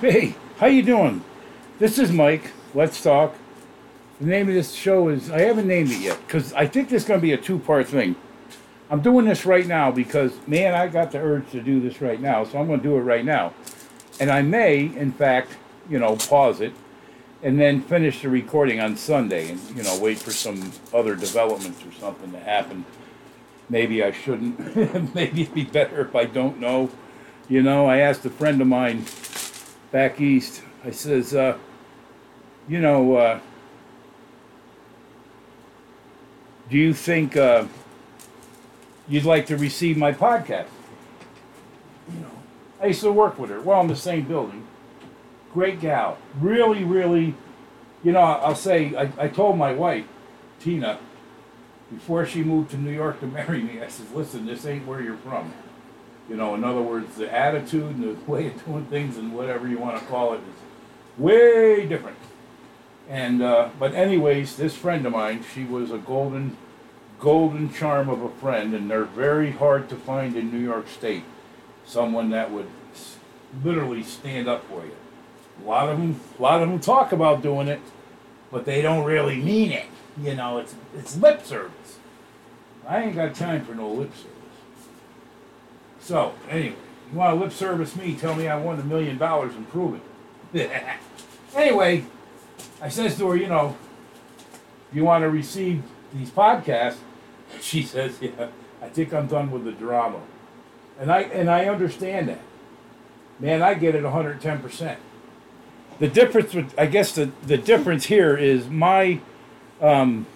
Hey, how you doing? This is Mike. Let's talk. The name of this show is I haven't named it yet because I think this is going to be a two-part thing. I'm doing this right now because man, I got the urge to do this right now, so I'm going to do it right now. And I may, in fact, you know, pause it and then finish the recording on Sunday and you know wait for some other developments or something to happen. Maybe I shouldn't. Maybe it'd be better if I don't know. You know, I asked a friend of mine back east. I says, uh, you know, uh, do you think uh, you'd like to receive my podcast? You know, I used to work with her. Well, in the same building. Great gal. Really, really, you know, I'll say, I, I told my wife, Tina, before she moved to New York to marry me, I said, listen, this ain't where you're from. You know, in other words, the attitude and the way of doing things and whatever you want to call it is way different. And uh, but anyways, this friend of mine, she was a golden, golden charm of a friend, and they're very hard to find in New York State. Someone that would literally stand up for you. A lot of them, a lot of them talk about doing it, but they don't really mean it. You know, it's it's lip service. I ain't got time for no lip service. So, anyway, you want to lip service me, tell me I won a million dollars and prove it. anyway, I says to her, you know, you want to receive these podcasts? She says, yeah, I think I'm done with the drama. And I and I understand that. Man, I get it 110%. The difference with I guess the, the difference here is my um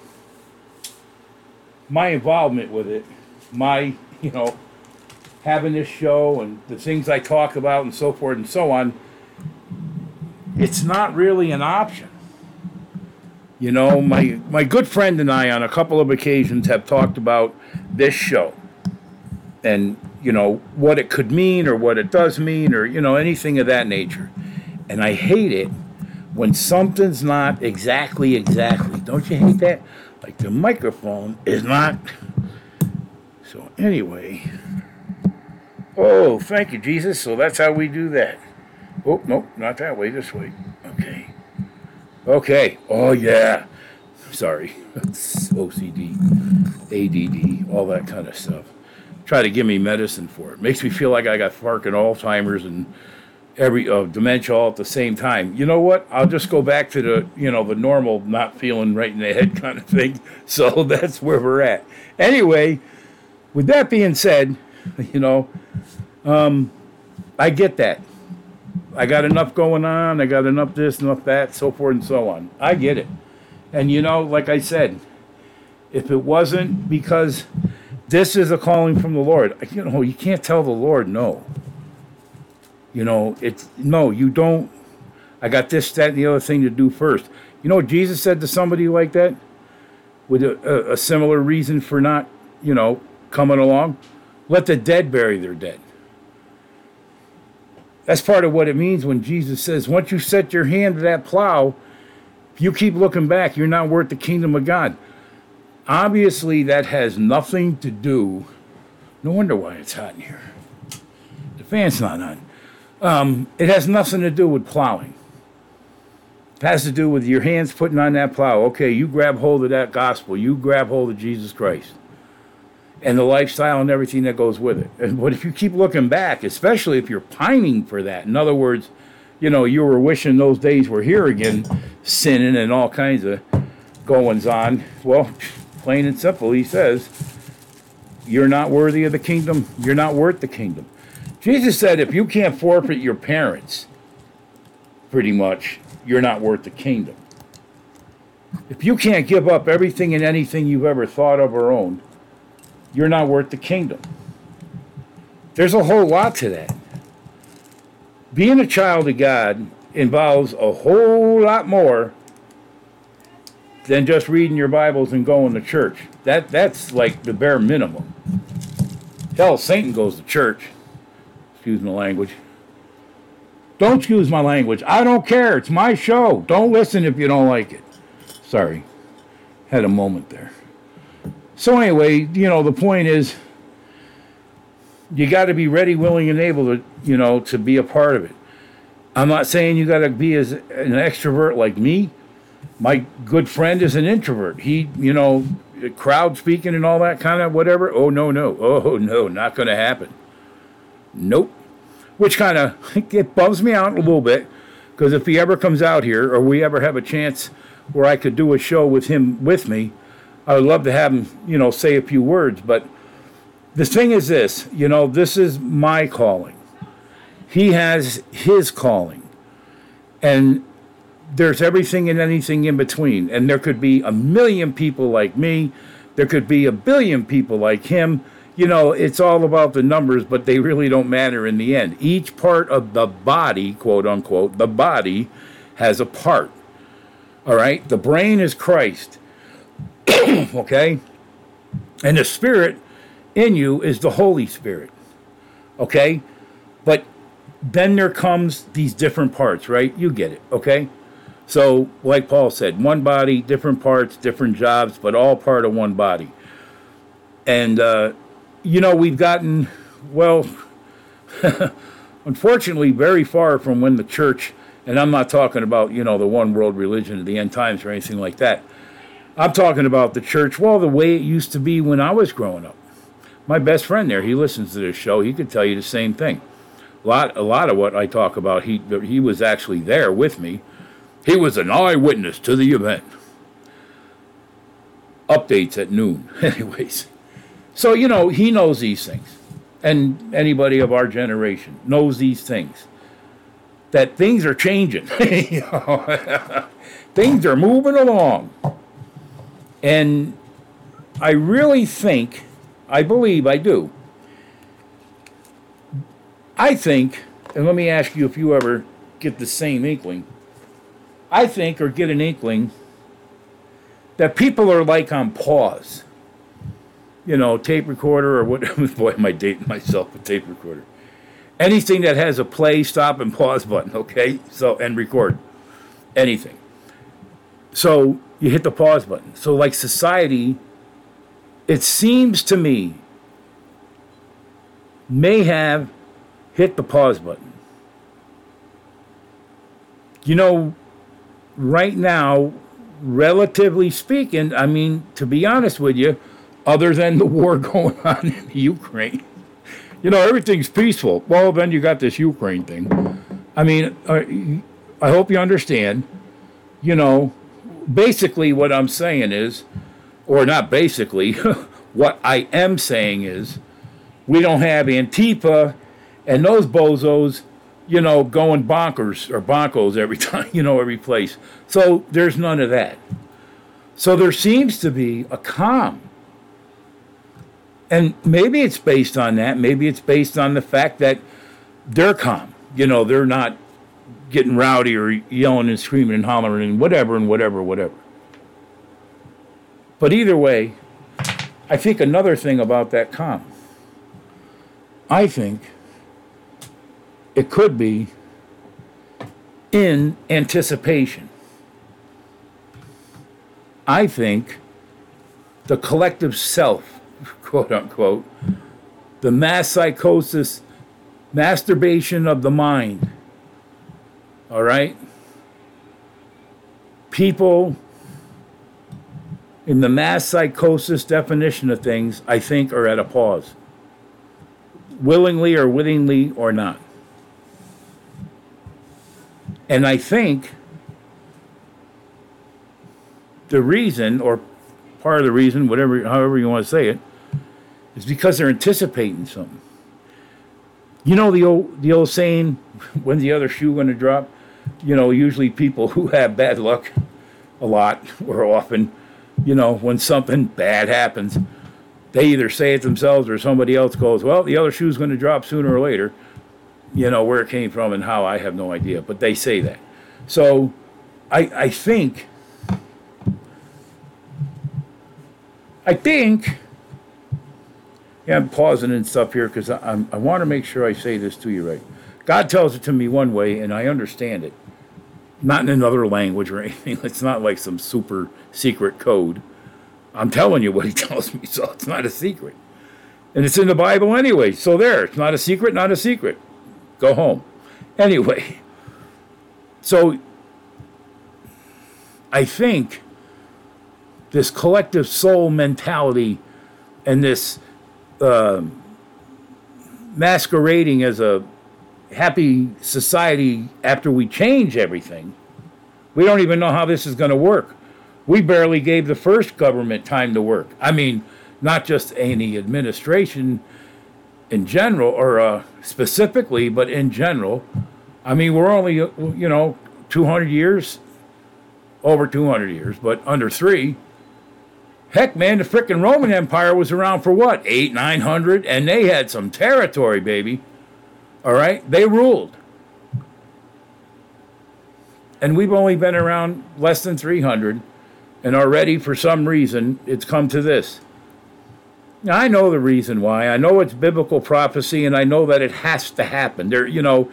my involvement with it, my, you know, having this show and the things I talk about and so forth and so on, it's not really an option. You know, my my good friend and I on a couple of occasions have talked about this show and you know what it could mean or what it does mean or you know anything of that nature. And I hate it when something's not exactly exactly. Don't you hate that? Like the microphone is not so anyway, Oh, thank you, Jesus. So that's how we do that. Oh, nope, not that way, this way. Okay. Okay. Oh, yeah. Sorry. OCD, ADD, all that kind of stuff. Try to give me medicine for it. Makes me feel like I got fucking Alzheimer's and every uh, dementia all at the same time. You know what? I'll just go back to the, you know, the normal not feeling right in the head kind of thing. So that's where we're at. Anyway, with that being said, you know, um, I get that. I got enough going on. I got enough this, enough that, so forth and so on. I get it. And you know, like I said, if it wasn't because this is a calling from the Lord, you know, you can't tell the Lord no. You know, it's no, you don't. I got this, that, and the other thing to do first. You know Jesus said to somebody like that? With a, a, a similar reason for not, you know, coming along? Let the dead bury their dead. That's part of what it means when Jesus says, once you set your hand to that plow, if you keep looking back, you're not worth the kingdom of God. Obviously, that has nothing to do. No wonder why it's hot in here. The fan's not on. Um, it has nothing to do with plowing. It has to do with your hands putting on that plow. Okay, you grab hold of that gospel. You grab hold of Jesus Christ and the lifestyle and everything that goes with it. But if you keep looking back, especially if you're pining for that, in other words, you know, you were wishing those days were here again, sinning and all kinds of goings on. Well, plain and simple, he says, you're not worthy of the kingdom. You're not worth the kingdom. Jesus said, if you can't forfeit your parents, pretty much, you're not worth the kingdom. If you can't give up everything and anything you've ever thought of or owned, you're not worth the kingdom. There's a whole lot to that. Being a child of God involves a whole lot more than just reading your Bibles and going to church. That that's like the bare minimum. Hell, Satan goes to church. Excuse my language. Don't excuse my language. I don't care. It's my show. Don't listen if you don't like it. Sorry. Had a moment there. So anyway, you know, the point is you got to be ready, willing, and able to, you know, to be a part of it. I'm not saying you got to be as an extrovert like me. My good friend is an introvert. He, you know, crowd speaking and all that kind of whatever. Oh no, no. Oh no, not going to happen. Nope. Which kind of it bums me out a little bit because if he ever comes out here or we ever have a chance where I could do a show with him with me, I would love to have him, you know, say a few words. But the thing is this, you know, this is my calling. He has his calling. And there's everything and anything in between. And there could be a million people like me. There could be a billion people like him. You know, it's all about the numbers, but they really don't matter in the end. Each part of the body, quote unquote, the body has a part. All right? The brain is Christ. okay? And the spirit in you is the Holy Spirit. Okay? But then there comes these different parts, right? You get it, okay? So, like Paul said, one body, different parts, different jobs, but all part of one body. And, uh, you know, we've gotten, well, unfortunately, very far from when the church, and I'm not talking about, you know, the one world religion of the end times or anything like that. I'm talking about the church, well, the way it used to be when I was growing up. My best friend there, he listens to this show, he could tell you the same thing. A lot, a lot of what I talk about, he, he was actually there with me he was an eyewitness to the event. Updates at noon, anyways. So, you know, he knows these things. And anybody of our generation knows these things. That things are changing. things are moving along. And I really think, I believe, I do. I think, and let me ask you if you ever get the same inkling I think, or get an inkling that people are like on pause. You know, tape recorder or what? Boy, am I dating myself with tape recorder. Anything that has a play, stop, and pause button, okay? So, and record. Anything. So, you hit the pause button. So, like society, it seems to me, may have hit the pause button. You know, right now, relatively speaking, I mean, to be honest with you, other than the war going on in Ukraine, you know, everything's peaceful. Well, then you got this Ukraine thing. I mean, uh, I hope you understand, you know, basically what I'm saying is, or not basically, what I am saying is, we don't have Antifa and those bozos you know, going bonkers or bonkos every time, you know, every place. So there's none of that. So there seems to be a calm. And maybe it's based on that. Maybe it's based on the fact that they're calm. You know, they're not getting rowdy or yelling and screaming and hollering and whatever and whatever, whatever. But either way, I think another thing about that calm, I think it could be in anticipation. I think the collective self, quote unquote, the mass psychosis, masturbation of the mind, all right? People in the mass psychosis definition of things, I think, are at a pause, willingly or wittingly or not. And I think the reason, or part of the reason, whatever, however you want to say it, is because they're anticipating something. You know the old the old saying, "When's the other shoe going to drop?" You know, usually people who have bad luck, a lot or often, you know, when something bad happens, they either say it themselves or somebody else goes, "Well, the other shoe's going to drop sooner or later." You know, where it came from and how, I have no idea, but they say that. So I, I think, I think, yeah, I'm pausing and stuff here because I, I want to make sure I say this to you right. God tells it to me one way and I understand it. Not in another language or anything. It's not like some super secret code. I'm telling you what he tells me, so it's not a secret. And it's in the Bible anyway. So there, it's not a secret, not a secret. Go home. Anyway, So I think this collective soul mentality and this uh, masquerading as a happy society after we change everything, we don't even know how this is going to work. We barely gave the first government time to work. I mean, not just any administration in general or uh, specifically, but in general. I mean, we're only, you know, 200 years, over 200 years, but under three. Heck, man, the frickin' Roman Empire was around for what, eight, nine hundred? And they had some territory, baby. All right? They ruled. And we've only been around less than 300. And already, for some reason, it's come to this. Now, I know the reason why. I know it's biblical prophecy, and I know that it has to happen. There, you know,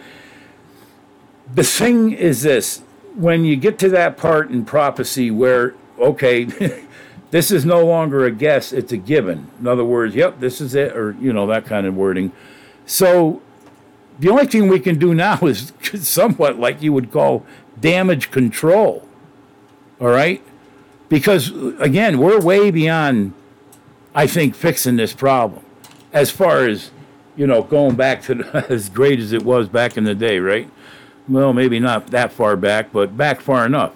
the thing is this when you get to that part in prophecy where, okay, this is no longer a guess, it's a given. In other words, yep, this is it, or, you know, that kind of wording. So the only thing we can do now is somewhat like you would call damage control. All right? Because, again, we're way beyond, I think, fixing this problem. As far as, you know, going back to as great as it was back in the day, right? Well, maybe not that far back, but back far enough.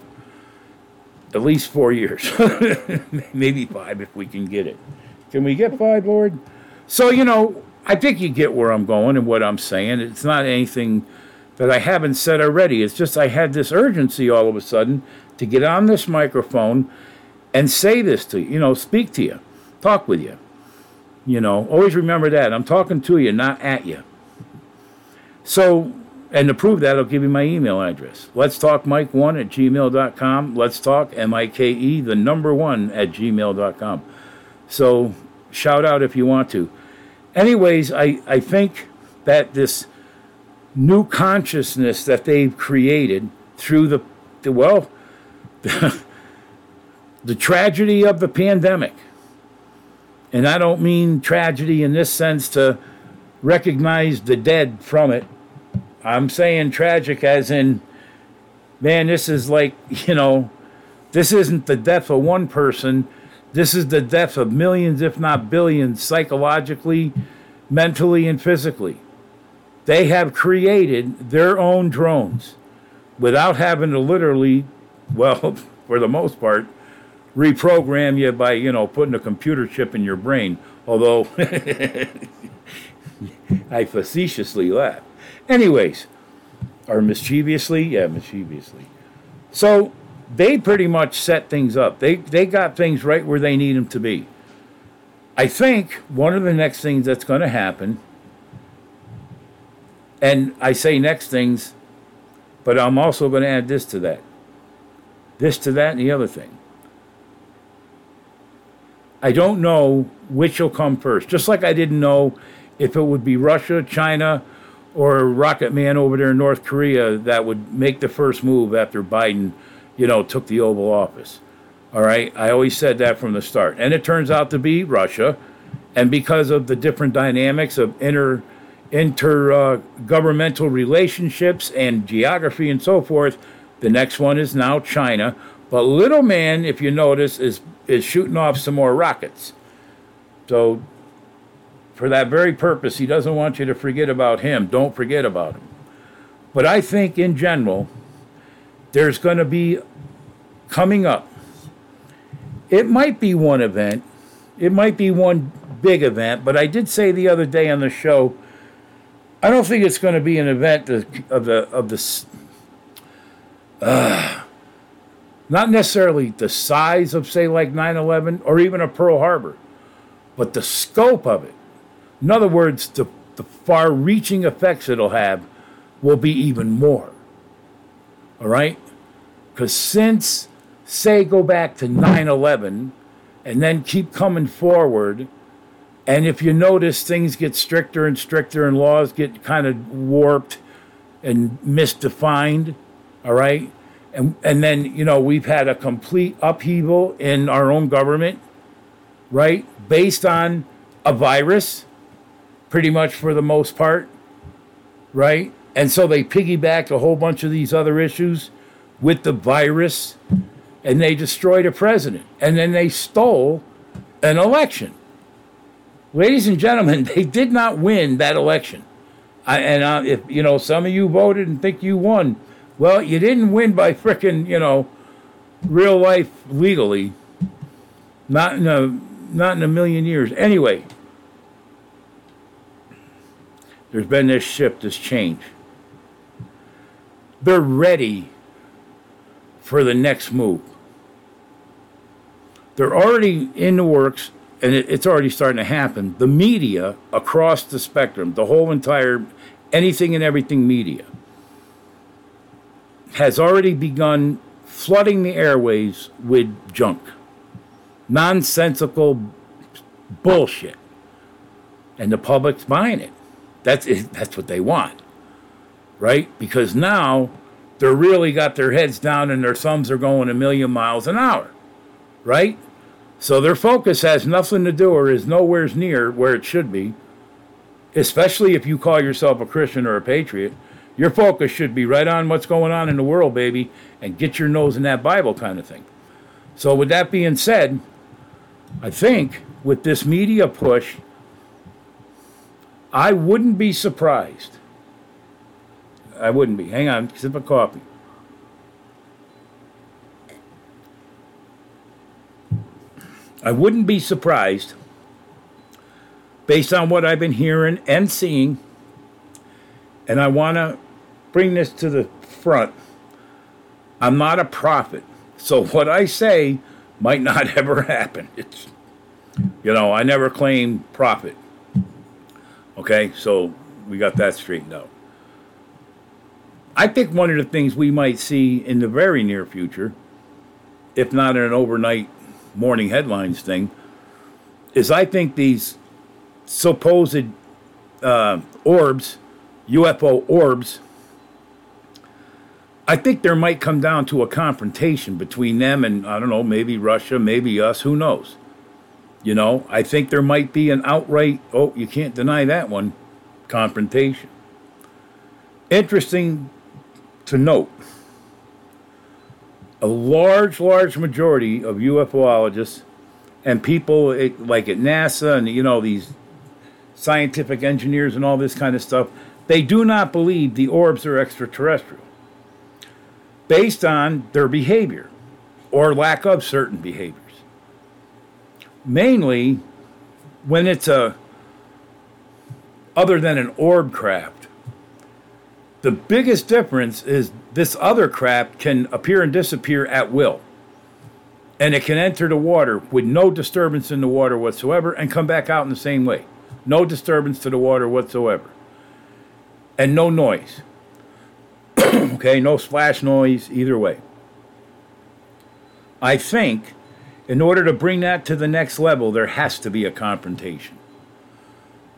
At least four years. maybe five if we can get it. Can we get five, Lord? So, you know, I think you get where I'm going and what I'm saying. It's not anything that I haven't said already. It's just I had this urgency all of a sudden to get on this microphone and say this to you, you know, speak to you, talk with you. You know, always remember that. I'm talking to you, not at you. So and to prove that, I'll give you my email address. Let's talk Mike1 at gmail.com. Let's talk M I K E, the number one at gmail.com. So shout out if you want to. Anyways, I, I think that this new consciousness that they've created through the, the well, the, the tragedy of the pandemic, and I don't mean tragedy in this sense to recognize the dead from it I'm saying tragic as in, man, this is like, you know, this isn't the death of one person. This is the death of millions, if not billions, psychologically, mentally, and physically. They have created their own drones without having to literally, well, for the most part, reprogram you by, you know, putting a computer chip in your brain. Although I facetiously laugh. Anyways, or mischievously, yeah, mischievously. So they pretty much set things up. They they got things right where they need them to be. I think one of the next things that's going to happen, and I say next things, but I'm also going to add this to that, this to that, and the other thing. I don't know which will come first. Just like I didn't know if it would be Russia, China, or Rocket Man over there in North Korea that would make the first move after Biden, you know, took the Oval Office. All right, I always said that from the start, and it turns out to be Russia, and because of the different dynamics of inter intergovernmental uh, relationships and geography and so forth, the next one is now China. But little man, if you notice, is is shooting off some more rockets. So for that very purpose, he doesn't want you to forget about him. Don't forget about him. But I think in general, there's going to be coming up. It might be one event, it might be one big event, but I did say the other day on the show, I don't think it's going to be an event of the of the uh, not necessarily the size of say like 9/11 or even a Pearl Harbor, but the scope of it. In other words, the, the far reaching effects it'll have will be even more. All right? Because since, say, go back to 9 11 and then keep coming forward, and if you notice, things get stricter and stricter and laws get kind of warped and misdefined, all right? And, and then, you know, we've had a complete upheaval in our own government, right? Based on a virus pretty much for the most part, right? And so they piggybacked a whole bunch of these other issues with the virus and they destroyed a president. And then they stole an election. Ladies and gentlemen, they did not win that election. I, and if you know some of you voted and think you won, well, you didn't win by frickin' you know real life legally. Not in a not in a million years. Anyway, there's been this shift, this change. They're ready for the next move. They're already in the works and it, it's already starting to happen. The media across the spectrum, the whole entire anything and everything media, has already begun flooding the airways with junk, nonsensical bullshit, and the public's buying it. That's that's what they want, right? Because now they're really got their heads down and their thumbs are going a million miles an hour, right? So their focus has nothing to do or is nowhere near where it should be, especially if you call yourself a Christian or a patriot. Your focus should be right on what's going on in the world, baby, and get your nose in that Bible kind of thing. So, with that being said, I think with this media push, I wouldn't be surprised. I wouldn't be. Hang on, sip of coffee. I wouldn't be surprised, based on what I've been hearing and seeing, and I want to bring this to the front. I'm not a prophet, so what I say might not ever happen. It's, you know, I never claim prophet. Okay, so we got that straightened out. I think one of the things we might see in the very near future, if not in an overnight morning headlines thing is I think these supposed uh, orbs, UFO orbs, I think there might come down to a confrontation between them and, I don't know, maybe Russia, maybe us, who knows? You know, I think there might be an outright, oh, you can't deny that one, confrontation. Interesting to note a large, large majority of UFOologists and people like at NASA and you know these scientific engineers and all this kind of stuff, they do not believe the orbs are extraterrestrial based on their behavior or lack of certain behaviors. Mainly when it's a other than an orb craft the biggest difference is this other crap can appear and disappear at will. And it can enter the water with no disturbance in the water whatsoever and come back out in the same way. No disturbance to the water whatsoever. And no noise. okay, no splash noise either way. I think in order to bring that to the next level, there has to be a confrontation.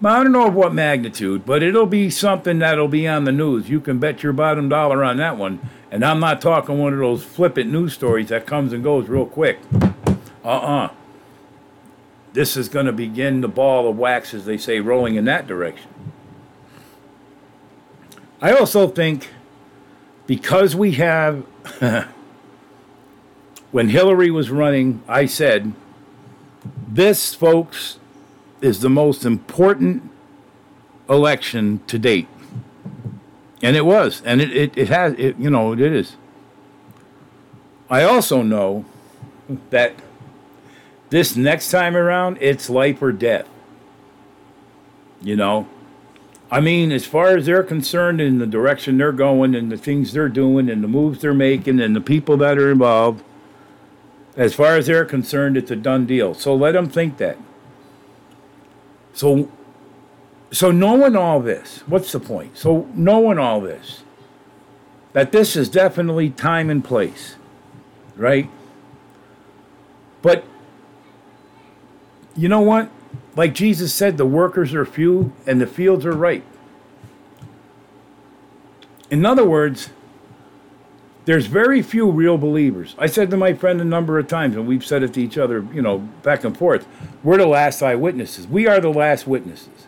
I don't know of what magnitude, but it'll be something that'll be on the news. You can bet your bottom dollar on that one. And I'm not talking one of those flippant news stories that comes and goes real quick. Uh uh-uh. uh This is going to begin the ball of wax, as they say, rolling in that direction. I also think because we have, when Hillary was running, I said, this, folks, is the most important election to date. And it was. And it, it, it has, it, you know, it is. I also know that this next time around, it's life or death. You know? I mean, as far as they're concerned in the direction they're going and the things they're doing and the moves they're making and the people that are involved, as far as they're concerned, it's a done deal. So let them think that. So, so knowing all this, what's the point? So knowing all this, that this is definitely time and place, right? But you know what? Like Jesus said, the workers are few and the fields are ripe. In other words, there's very few real believers. I said to my friend a number of times, and we've said it to each other, you know, back and forth. We're the last eyewitnesses. We are the last witnesses.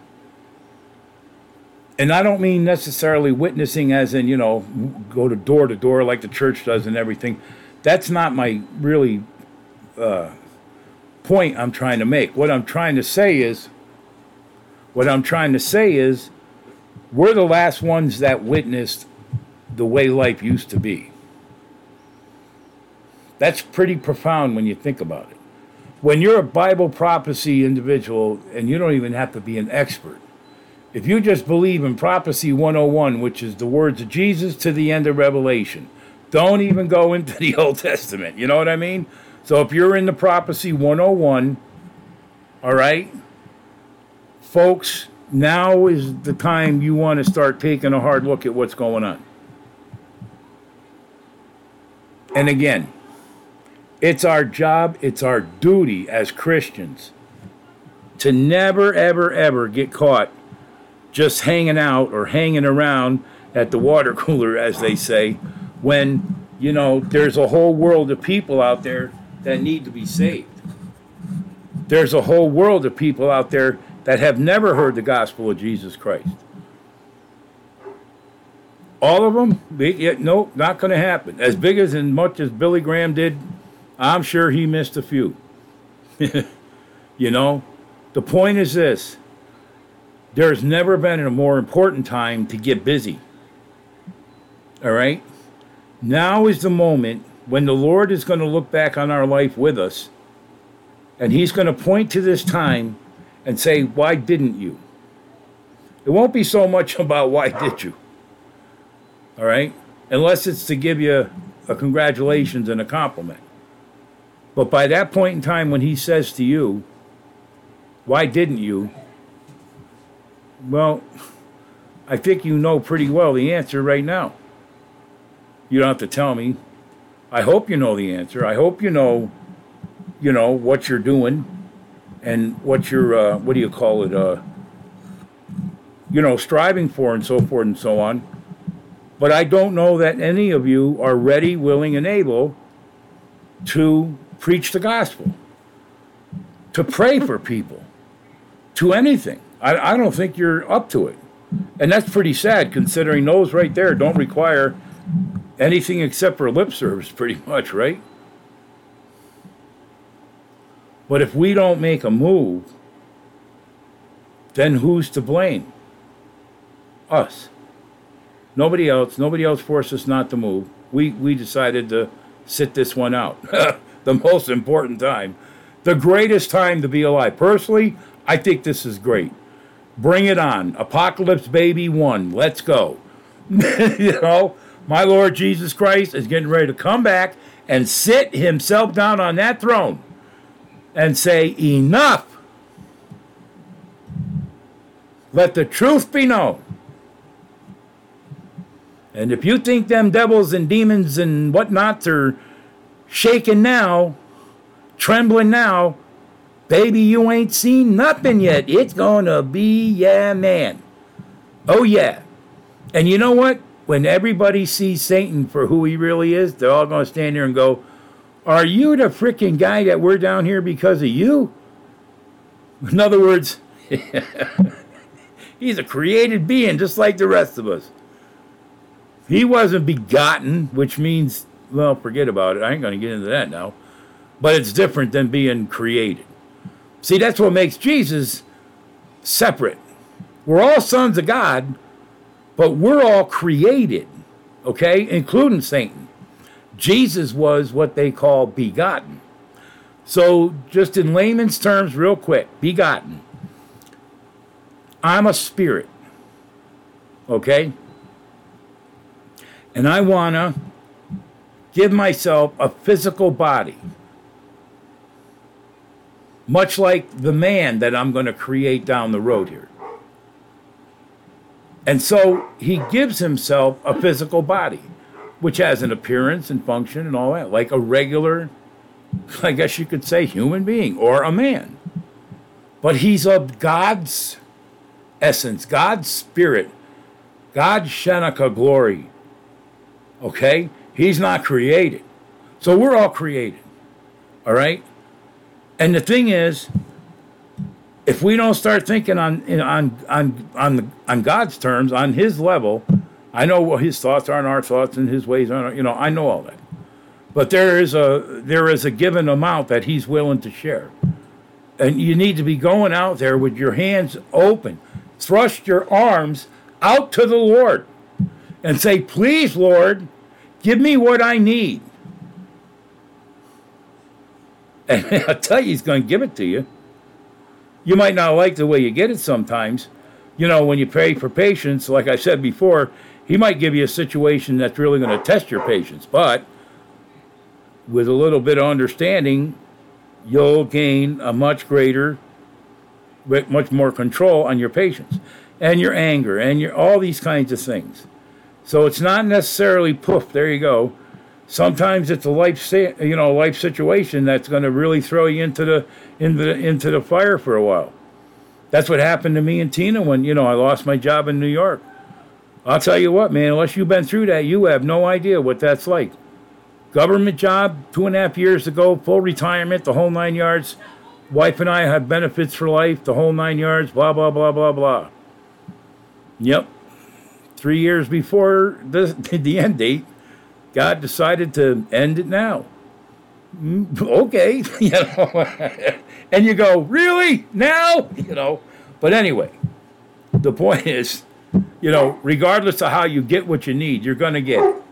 And I don't mean necessarily witnessing as in, you know, go to door to door like the church does and everything. That's not my really uh, point I'm trying to make. What I'm trying to say is, what I'm trying to say is, we're the last ones that witnessed the way life used to be. That's pretty profound when you think about it. When you're a Bible prophecy individual, and you don't even have to be an expert, if you just believe in Prophecy 101, which is the words of Jesus to the end of Revelation, don't even go into the Old Testament. You know what I mean? So if you're in the Prophecy 101, all right, folks, now is the time you want to start taking a hard look at what's going on. And again, it's our job, it's our duty as Christians to never, ever, ever get caught just hanging out or hanging around at the water cooler, as they say, when, you know, there's a whole world of people out there that need to be saved. There's a whole world of people out there that have never heard the gospel of Jesus Christ. All of them? They, no, not going to happen. As big as and much as Billy Graham did, I'm sure he missed a few. you know, the point is this there's never been a more important time to get busy. All right? Now is the moment when the Lord is going to look back on our life with us and He's going to point to this time and say, Why didn't you? It won't be so much about why did you. All right? Unless it's to give you a congratulations and a compliment. But by that point in time, when He says to you, Why didn't you? Well, I think you know pretty well the answer right now. You don't have to tell me. I hope you know the answer. I hope you know, you know what you're doing, and what you're uh, what do you call it? Uh, you know, striving for, and so forth and so on. But I don't know that any of you are ready, willing, and able to preach the gospel, to pray for people, to anything. I, I don't think you're up to it. And that's pretty sad considering those right there don't require anything except for lip service, pretty much, right? But if we don't make a move, then who's to blame? Us. Nobody else. Nobody else forced us not to move. We, we decided to sit this one out. the most important time. The greatest time to be alive. Personally, I think this is great. Bring it on. Apocalypse Baby 1. Let's go. you know, my Lord Jesus Christ is getting ready to come back and sit himself down on that throne and say, Enough. Let the truth be known. And if you think them devils and demons and whatnots are shaking now, trembling now, Baby, you ain't seen nothing yet. It's gonna be, yeah, man. Oh, yeah. And you know what? When everybody sees Satan for who he really is, they're all gonna stand there and go, Are you the freaking guy that we're down here because of you? In other words, he's a created being just like the rest of us. He wasn't begotten, which means, well, forget about it. I ain't going to get into that now. But it's different than being created. See, that's what makes Jesus separate. We're all sons of God, but we're all created, okay, including Satan. Jesus was what they call begotten. So, just in layman's terms, real quick begotten. I'm a spirit, okay? And I want to give myself a physical body much like the man that I'm going to create down the road here. And so he gives himself a physical body, which has an appearance and function and all that, like a regular, I guess you could say, human being or a man. But he's of God's essence, God's spirit, God's Shekinah glory. Okay? He's not created. So we're all created. All right? And the thing is, if we don't start thinking on on on on on God's terms, on His level, I know what His thoughts are and our thoughts, and His ways are. You know, I know all that. But there is a there is a given amount that He's willing to share, and you need to be going out there with your hands open, thrust your arms out to the Lord, and say, "Please, Lord, give me what I need." And I tell you, He's going to give it to you. You might not like the way you get it sometimes. You know, when you pray for patience, like I said before, he might give you a situation that's really going to test your patience. But with a little bit of understanding, you'll gain a much greater, much more control on your patience and your anger and your all these kinds of things. So it's not necessarily poof. There you go. Sometimes it's a life, you know, life situation that's going to really throw you into the into the, into the fire for a while. That's what happened to me and Tina when you know I lost my job in New York. I'll tell you what, man. Unless you've been through that, you have no idea what that's like. Government job, two and a half years ago, full retirement, the whole nine yards. Wife and I have benefits for life, the whole nine yards. Blah blah blah blah blah. Yep. Three years before the the end date, God decided to end it now. Mm, okay, you know, and you go, really now, you know. But anyway, the point is, you know, regardless of how you get what you need, you're going to get it.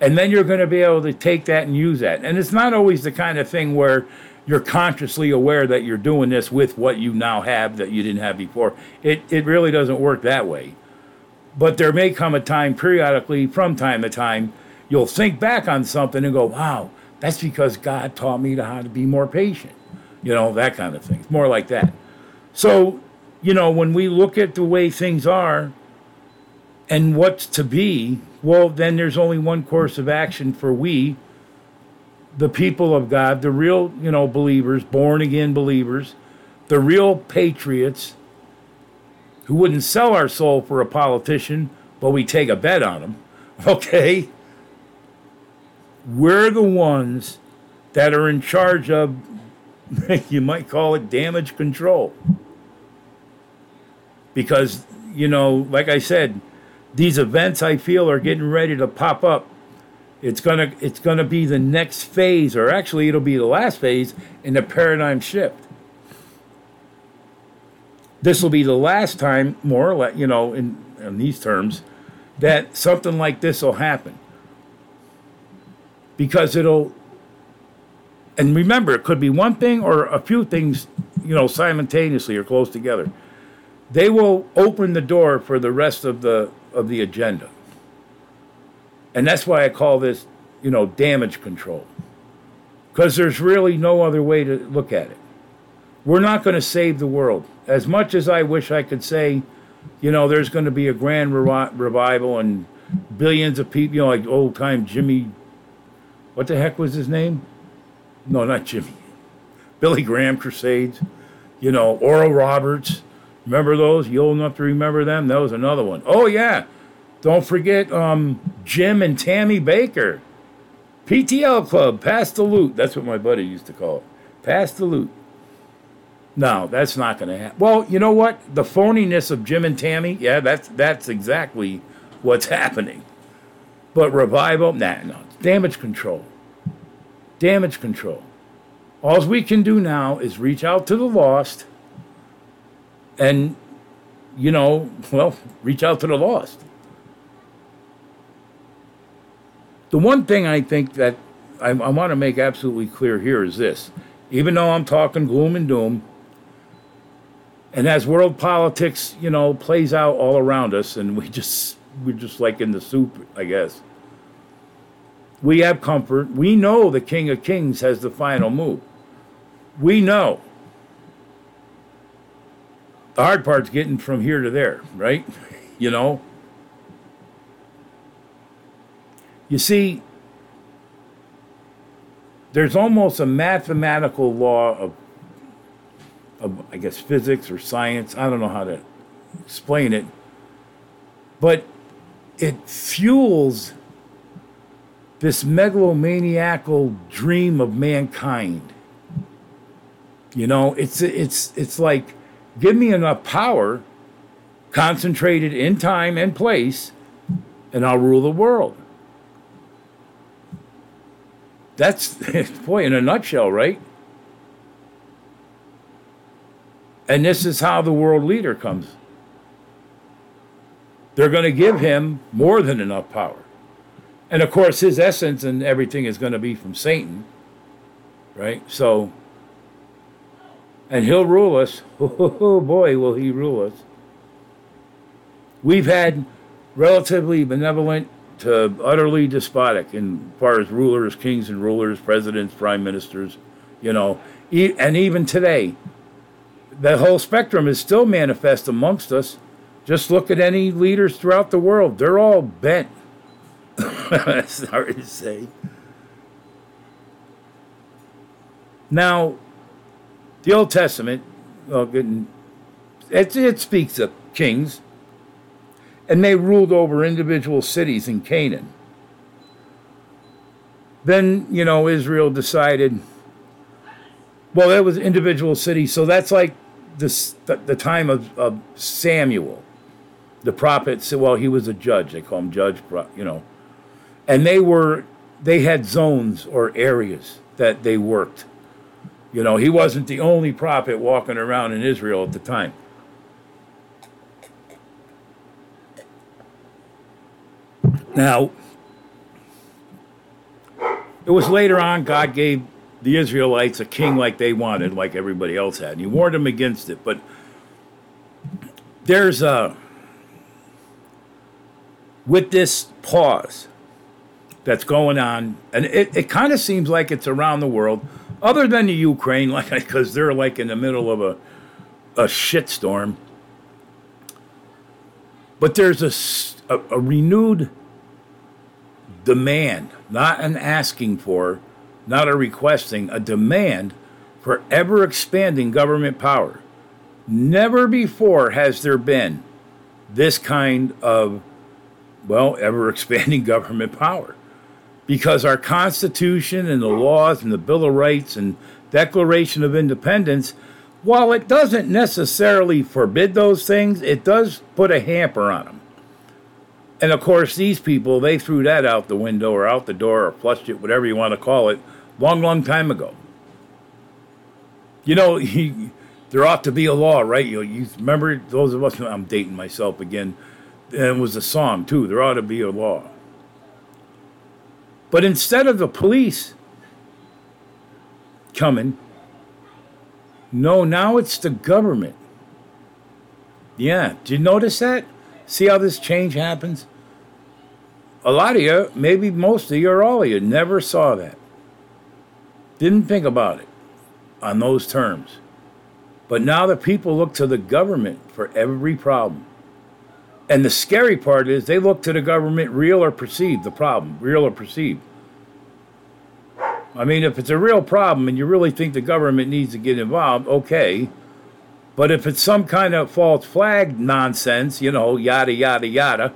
And then you're going to be able to take that and use that. And it's not always the kind of thing where you're consciously aware that you're doing this with what you now have that you didn't have before. It, it really doesn't work that way. But there may come a time periodically, from time to time, you'll think back on something and go, wow, that's because God taught me to how to be more patient. You know, that kind of thing. It's more like that. So, you know, when we look at the way things are and what's to be, well, then there's only one course of action for we, the people of God, the real, you know, believers, born again believers, the real patriots who wouldn't sell our soul for a politician, but we take a bet on them. Okay? we're the ones that are in charge of, you might call it damage control. Because, you know, like I said, these events I feel are getting ready to pop up. It's gonna it's gonna be the next phase, or actually it'll be the last phase in the paradigm shift. This will be the last time, more or less, you know, in, in these terms, that something like this will happen. Because it'll and remember it could be one thing or a few things you know simultaneously or close together. They will open the door for the rest of the of the agenda. And that's why i call this you know damage control. Because there's really no other way to look at it. We're not going to save the world as much as i wish i could say you know there's going to be a grand revival and billions of people you know like old time jimmy what the heck was his name? No, not Jimmy. Billy Graham Crusades. You know, Oral Roberts. Remember those? You old enough to remember them? That was another one. Oh yeah. Don't forget um, Jim and Tammy Bakker. PTL Club, pass the loot. That's what my buddy used to call it. Pass the loot. No, that's not going to happen. Well, you know what? The phoniness of Jim and Tammy, yeah, that's that's exactly what's happening. But revival, nah, no, damage control. Damage control. All we can do now is reach out to the lost and, you know, well, reach out to the lost. The one thing I think that I, I want to make absolutely clear here is this even though I'm talking gloom and doom, and as world politics, you know, plays out all around us, and we just we're just like in the soup, I guess we have comfort. We know the King of Kings has the final move. We know. The hard part's getting from here to there, right? You know? You see, there's almost a mathematical law of, I guess, physics or science. I don't know how to explain it. But it fuels this megalomaniacal dream of mankind. You know, it's it's it's like give me enough power concentrated in time and place, and I'll rule the world. That's, boy, in a nutshell, right? And this is how the world leader comes. They're going to give him more than enough power. And of course, his essence and everything is going to be from Satan, right? So, and he'll rule us. Oh boy, will he rule us. We've had relatively benevolent to utterly despotic in far as rulers, kings and rulers, presidents, prime ministers, you know, and even today, the whole spectrum is still manifest amongst us. Just look at any leaders throughout the world; they're all bent. Sorry to say. Now, the Old Testament, well, it, it speaks of kings, and they ruled over individual cities in Canaan. Then, you know, Israel decided, well, that was individual cities, so that's like this, the, the time of, of Samuel. The prophet said, well, he was a judge. They call him judge, you know. And they were, they had zones or areas that they worked. You know, he wasn't the only prophet walking around in Israel at the time. Now, it was later on God gave the Israelites a king like they wanted, like everybody else had. And he warned them against it. But there's a, with this pause that's going on, and it, it kind of seems like it's around the world, other than the Ukraine, like because they're like in the middle of a, a shitstorm. But there's a, a, a renewed demand, not an asking for, not a requesting, a demand for ever expanding government power. Never before has there been this kind of, well, ever expanding government power. Because our Constitution and the laws and the Bill of Rights and Declaration of Independence, while it doesn't necessarily forbid those things, it does put a hamper on them. And of course, these people, they threw that out the window or out the door or flushed it, whatever you want to call it, long, long time ago. You know, he, there ought to be a law, right? You, you remember those of us, I'm dating myself again, and it was a song too. There ought to be a law. But instead of the police coming, no, now it's the government. Yeah, did you notice that? See how this change happens? A lot of you, maybe most of you or all of you, never saw that. Didn't think about it on those terms. But now the people look to the government for every problem. And the scary part is they look to the government, real or perceived, the problem, real or perceived. I mean, if it's a real problem and you really think the government needs to get involved, okay. But if it's some kind of false flag nonsense, you know, yada, yada, yada,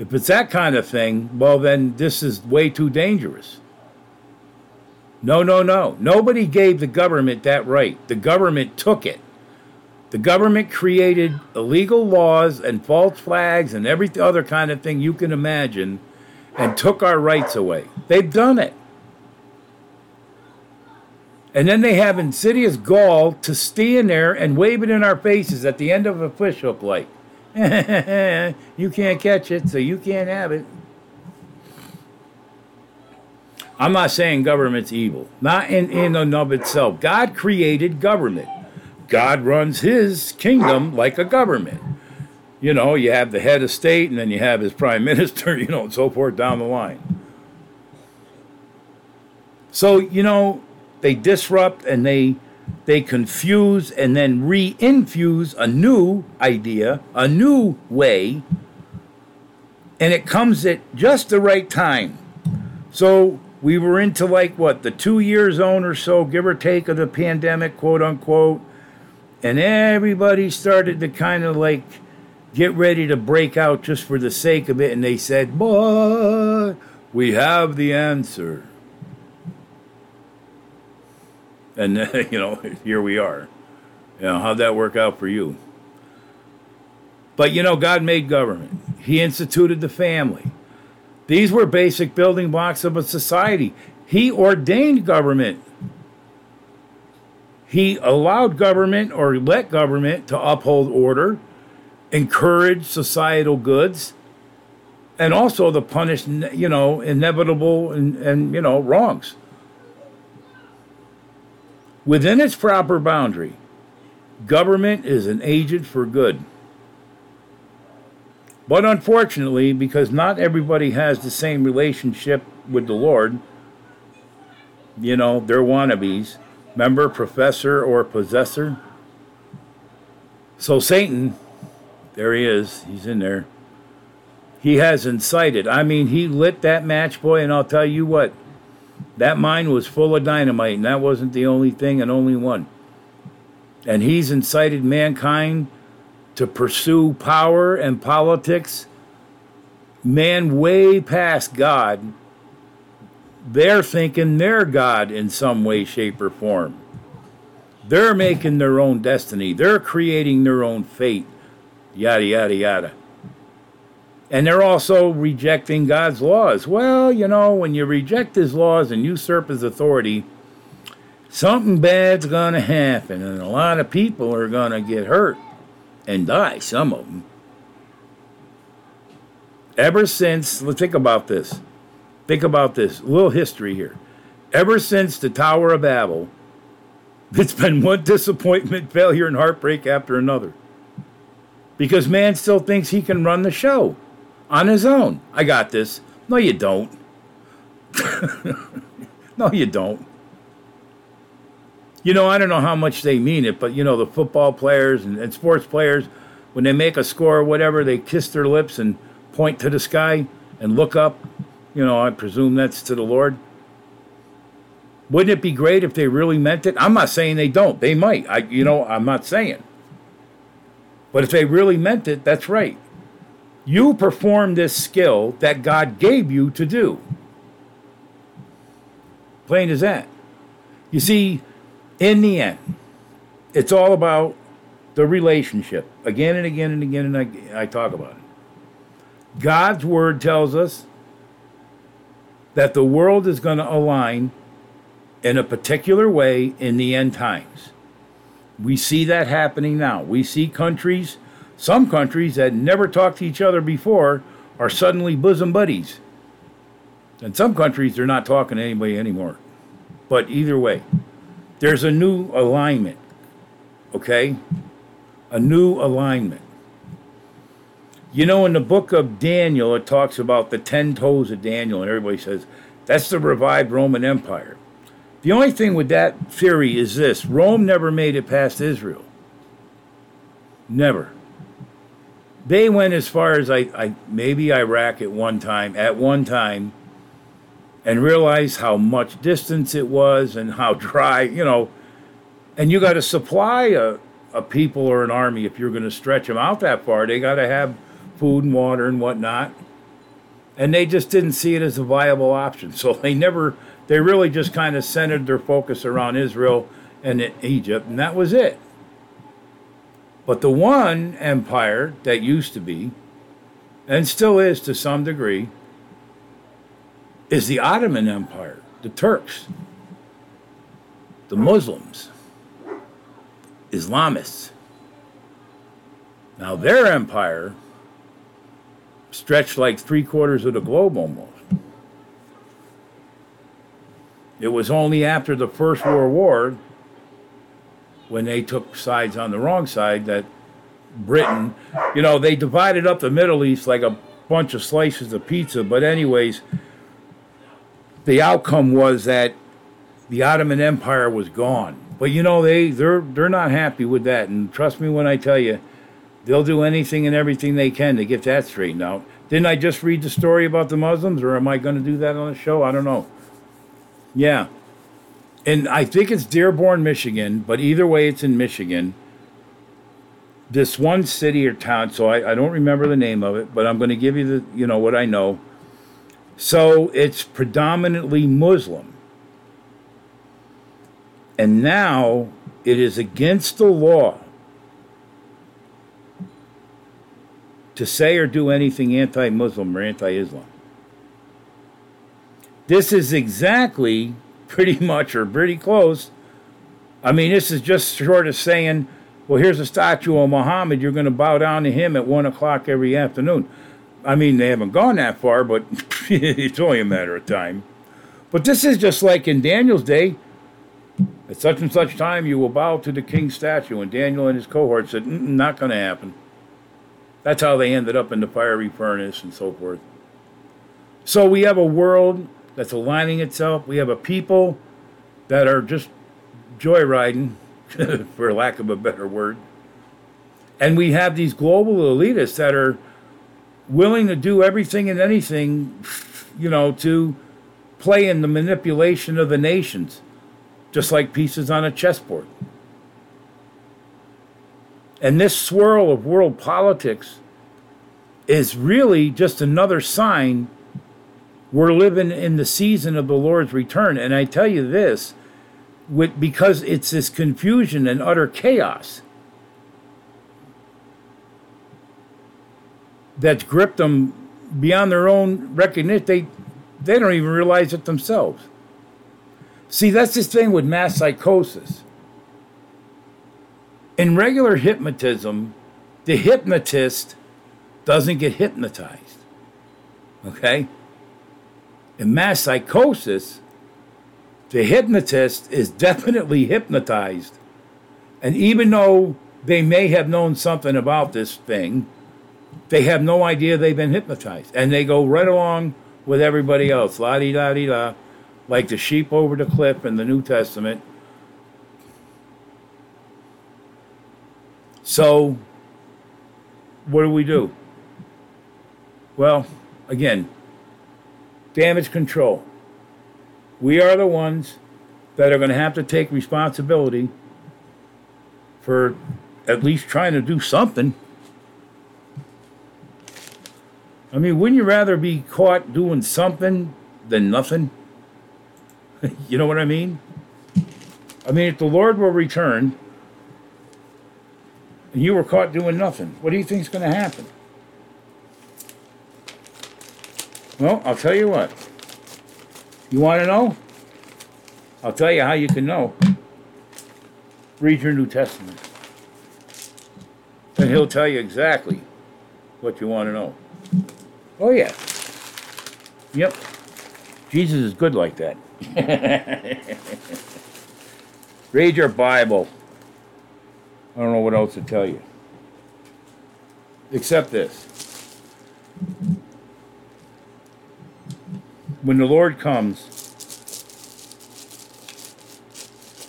if it's that kind of thing, well, then this is way too dangerous. No, no, no. Nobody gave the government that right. The government took it. The government created illegal laws and false flags and every other kind of thing you can imagine and took our rights away. They've done it. And then they have insidious gall to stand there and wave it in our faces at the end of a fishhook like. you can't catch it, so you can't have it. I'm not saying government's evil, not in, in and of itself. God created government. God runs his kingdom like a government. You know, you have the head of state and then you have his prime minister, you know, and so forth down the line. So, you know, they disrupt and they they confuse and then re-infuse a new idea, a new way, and it comes at just the right time. So we were into like what the two year zone or so, give or take, of the pandemic, quote unquote, and everybody started to kind of like get ready to break out just for the sake of it, and they said, "But we have the answer." And, you know, here we are. You know, how'd that work out for you? But you know, God made government. He instituted the family. These were basic building blocks of a society. He ordained government. He allowed government or let government to uphold order, encourage societal goods, and also to punish, you know, inevitable and, and you know, wrongs. Within its proper boundary, government is an agent for good. But unfortunately, because not everybody has the same relationship with the Lord, you know, they're wannabes, member, professor, or possessor. So Satan, there he is, he's in there. He has incited. I mean, he lit that match, boy, and I'll tell you what, that mine was full of dynamite, and that wasn't the only thing and only one. And he's incited mankind to pursue power and politics, man way past God, they're thinking they're God in some way, shape, or form. They're making their own destiny. They're creating their own fate. Yada, yada, yada. And they're also rejecting God's laws. Well, you know, when you reject his laws and usurp his authority, something bad's going to happen, and a lot of people are going to get hurt and die, some of them. Ever since, let's think about this. Think about this. A little history here. Ever since the Tower of Babel, it's been one disappointment, failure, and heartbreak after another. Because man still thinks he can run the show on his own. I got this. No, you don't. no, you don't. You know, I don't know how much they mean it, but you know, the football players and, and sports players, when they make a score or whatever, they kiss their lips and point to the sky and look up. You know, I presume that's to the Lord. Wouldn't it be great if they really meant it? I'm not saying they don't. They might. I you know, I'm not saying. But if they really meant it, that's right. You perform this skill that God gave you to do. Plain as that. You see, in the end, it's all about the relationship. Again and again and again, and I, I talk about it. God's word tells us that the world is going to align in a particular way in the end times. We see that happening now. We see countries, some countries that never talked to each other before, are suddenly bosom buddies. And some countries, they're not talking to anybody anymore. But either way, there's a new alignment, okay? A new alignment. You know, in the book of Daniel, it talks about the 10 toes of Daniel, and everybody says that's the revived Roman Empire. The only thing with that theory is this Rome never made it past Israel. Never. They went as far as I, I maybe Iraq at one time, at one time, and realize how much distance it was and how dry, you know. And you got to supply a, a people or an army if you're going to stretch them out that far. They got to have food and water and whatnot. And they just didn't see it as a viable option. So they never, they really just kind of centered their focus around Israel and Egypt, and that was it. But the one empire that used to be, and still is to some degree, is the Ottoman Empire, the Turks, the Muslims, Islamists. Now, their empire stretched like three quarters of the globe almost. It was only after the First World War, when they took sides on the wrong side, that Britain, you know, they divided up the Middle East like a bunch of slices of pizza. But, anyways, the outcome was that the Ottoman Empire was gone. But you know they they're they're not happy with that, and trust me when I tell you, they'll do anything and everything they can to get that straightened out. Didn't I just read the story about the Muslims, or am I going to do that on the show? I don't know. Yeah, and I think it's Dearborn, Michigan, but either way, it's in Michigan. This one city or town, so I, I don't remember the name of it, but I'm going to give you the you know what I know so it's predominantly Muslim. And now it is against the law to say or do anything anti Muslim or anti Islam. This is exactly, pretty much, or pretty close. I mean, this is just short of saying, well, here's a statue of Muhammad, you're going to bow down to him at 1 o'clock every afternoon. I mean, they haven't gone that far, but it's only a matter of time. But this is just like in Daniel's day. At such and such time, you will bow to the king's statue. And Daniel and his cohort said, mm, mm, not going to happen. That's how they ended up in the fiery furnace and so forth. So we have a world that's aligning itself. We have a people that are just joyriding, for lack of a better word. And we have these global elitists that are willing to do everything and anything, you know, to play in the manipulation of the nations, just like pieces on a chessboard. And this swirl of world politics is really just another sign we're living in the season of the Lord's return. And I tell you this, with, because it's this confusion and utter chaos that's gripped them beyond their own recognition. They, they don't even realize it themselves. See, that's this thing with mass psychosis. In regular hypnotism, the hypnotist doesn't get hypnotized. Okay? In mass psychosis, the hypnotist is definitely hypnotized. And even though they may have known something about this thing, they have no idea they've been hypnotized. And they go right along with everybody else, la di da di da, like the sheep over the cliff in the New Testament. So, what do we do? Well, again, damage control. We are the ones that are going to have to take responsibility for at least trying to do something. I mean, wouldn't you rather be caught doing something than nothing? you know what I mean? I mean, if the Lord will return and you were caught doing nothing, what do you think is going to happen? Well, I'll tell you what. You want to know? I'll tell you how you can know. Read your New Testament. And he'll tell you exactly what you want to know. Oh, yeah. Yep. Jesus is good like that. Read your Bible. I don't know what else to tell you. Except this. when the Lord comes,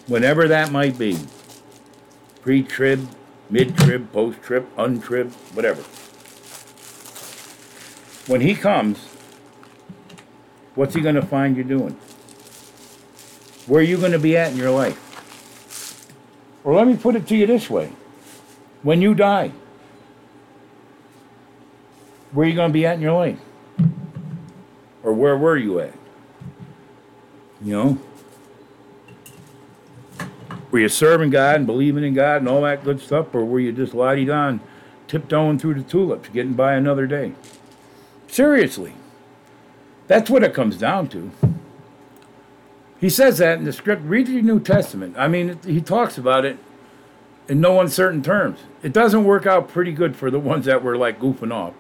whenever that might be, pre trib, mid trib, post trib, untrib, whatever. When He comes, what's He going to find you doing? Where are you going to be at in your life? Or let me put it to you this way when you die, where are you going to be at in your life? Or where were you at? You know? Were you serving God and believing in God and all that good stuff? Or were you just lottie on, tiptoeing through the tulips, getting by another day? Seriously. That's what it comes down to. He says that in the script. Read the New Testament. I mean, he talks about it in no uncertain terms. It doesn't work out pretty good for the ones that were like goofing off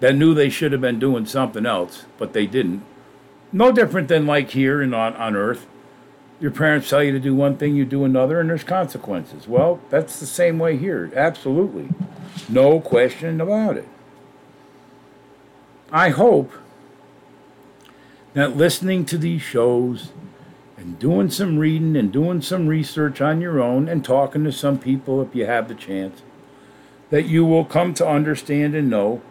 that knew they should have been doing something else, but they didn't. No different than like here and on, on earth. Your parents tell you to do one thing, you do another, and there's consequences. Well, that's the same way here. Absolutely. No question about it. I hope that listening to these shows and doing some reading and doing some research on your own and talking to some people if you have the chance, that you will come to understand and know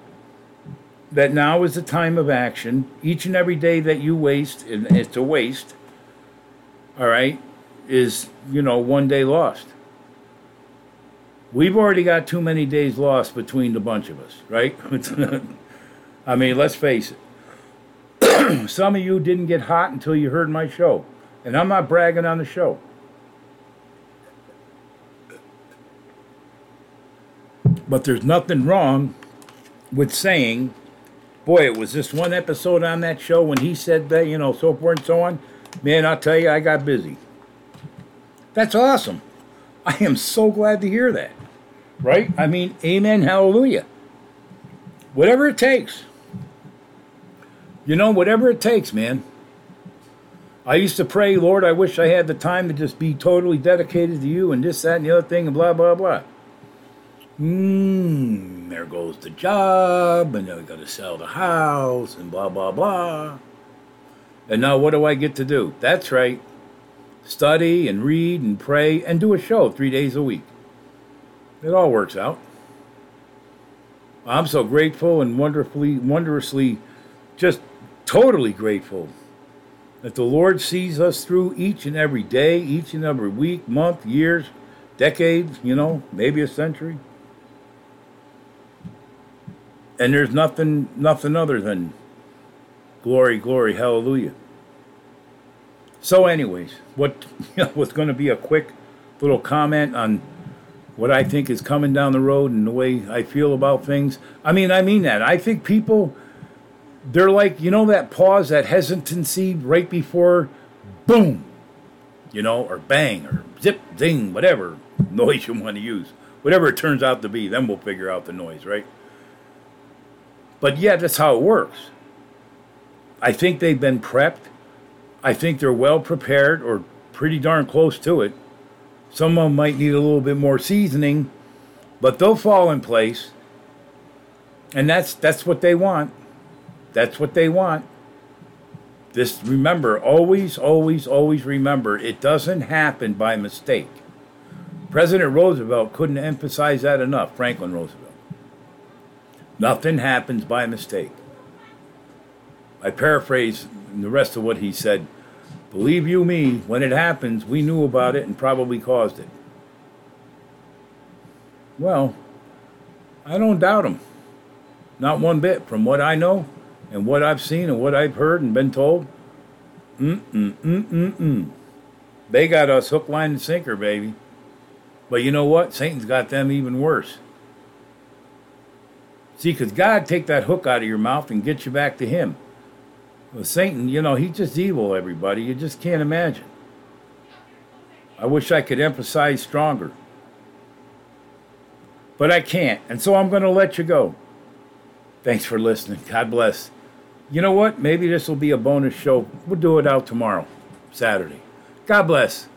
that now is the time of action. Each and every day that you waste, and it's a waste, all right, is, you know, one day lost. We've already got too many days lost between the bunch of us, right? I mean, let's face it. Some of you didn't get hot until you heard my show, and I'm not bragging on the show. But there's nothing wrong with saying, boy, it was this one episode on that show when he said that, you know, so forth and so on. Man, I'll tell you, I got busy. That's awesome. I am so glad to hear that. Right? I mean, amen, hallelujah. Whatever it takes. You know, whatever it takes, man. I used to pray, Lord, I wish I had the time to just be totally dedicated to you and this, that, and the other thing, and blah, blah, blah. Mmm, there goes the job, and then we got to sell the house, and blah, blah, blah. And now what do I get to do? That's right. Study and read and pray and do a show three days a week. It all works out. I'm so grateful and wonderfully, wondrously, just totally grateful that the Lord sees us through each and every day, each and every week, month, years, decades, you know, maybe a century. And there's nothing nothing other than glory, glory, hallelujah. So anyways, what you know, was going to be a quick little comment on what I think is coming down the road and the way I feel about things. I mean, I mean that. I think people they're like, you know, that pause, that hesitancy right before boom, you know, or bang, or zip, zing, whatever noise you want to use. Whatever it turns out to be, then we'll figure out the noise, right? But yeah, that's how it works. I think they've been prepped. I think they're well prepared or pretty darn close to it. Some of them might need a little bit more seasoning, but they'll fall in place. And that's that's what they want. That's what they want. This remember, always, always, always remember, it doesn't happen by mistake. President Roosevelt couldn't emphasize that enough, Franklin Roosevelt. Nothing happens by mistake. I paraphrase the rest of what he said. Believe you me, when it happens, we knew about it and probably caused it. Well, I don't doubt him. Not one bit. From what I know, and what I've seen and what I've heard and been told, mm mm mm mm mm. They got us hook, line, and sinker, baby. But you know what? Satan's got them even worse. See, because God take that hook out of your mouth and get you back to Him. Well, Satan, you know, he's just evil, everybody. You just can't imagine. I wish I could emphasize stronger. But I can't. And so I'm going to let you go. Thanks for listening. God bless. You know what? Maybe this will be a bonus show. We'll do it out tomorrow, Saturday. God bless.